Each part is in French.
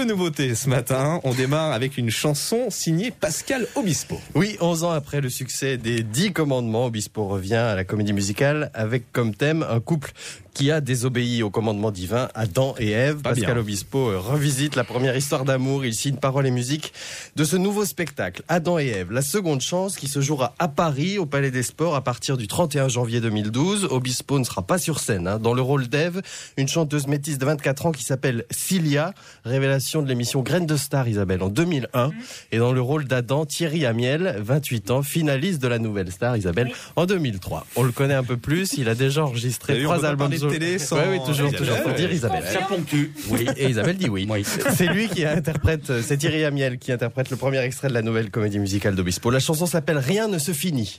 deux nouveautés ce matin. On démarre avec une chanson signée Pascal Obispo. Oui, 11 ans après le succès des 10 commandements, Obispo revient à la comédie musicale avec comme thème un couple qui a désobéi au commandement divin, Adam et Ève. Pas Pascal bien. Obispo euh, revisite la première histoire d'amour. Il signe paroles et musique de ce nouveau spectacle, Adam et Ève, la seconde chance qui se jouera à Paris, au Palais des Sports, à partir du 31 janvier 2012. Obispo ne sera pas sur scène. hein. Dans le rôle d'Ève, une chanteuse métisse de 24 ans qui s'appelle Cilia, révélation de l'émission Graines de Star, Isabelle, en 2001. Et dans le rôle d'Adam, Thierry Amiel, 28 ans, finaliste de la Nouvelle Star, Isabelle, en 2003. On le connaît un peu plus. Il a déjà enregistré trois albums de télé sans oui, toujours, Isabelle. toujours. Faut dire Isabelle. Ça ponctue. Oui, et Isabelle dit oui. C'est lui qui interprète, c'est Thierry Amiel qui interprète le premier extrait de la nouvelle comédie musicale d'Obispo. La chanson s'appelle Rien ne se finit.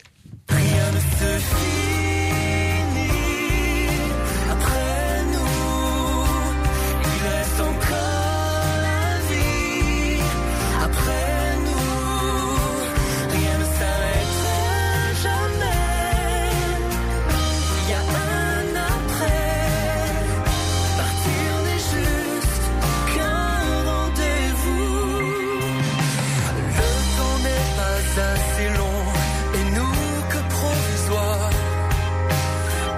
Assez long et nous que provisoire.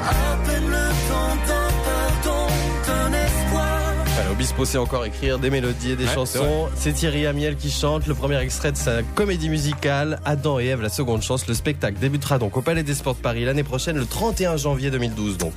À peine le temps d'un pardon, d'un espoir. Voilà, Obispo sait encore écrire des mélodies et des Ouais, chansons. C'est Thierry Amiel qui chante le premier extrait de sa comédie musicale Adam et Ève, la seconde chance. Le spectacle débutera donc au Palais des Sports de Paris l'année prochaine, le 31 janvier 2012 donc.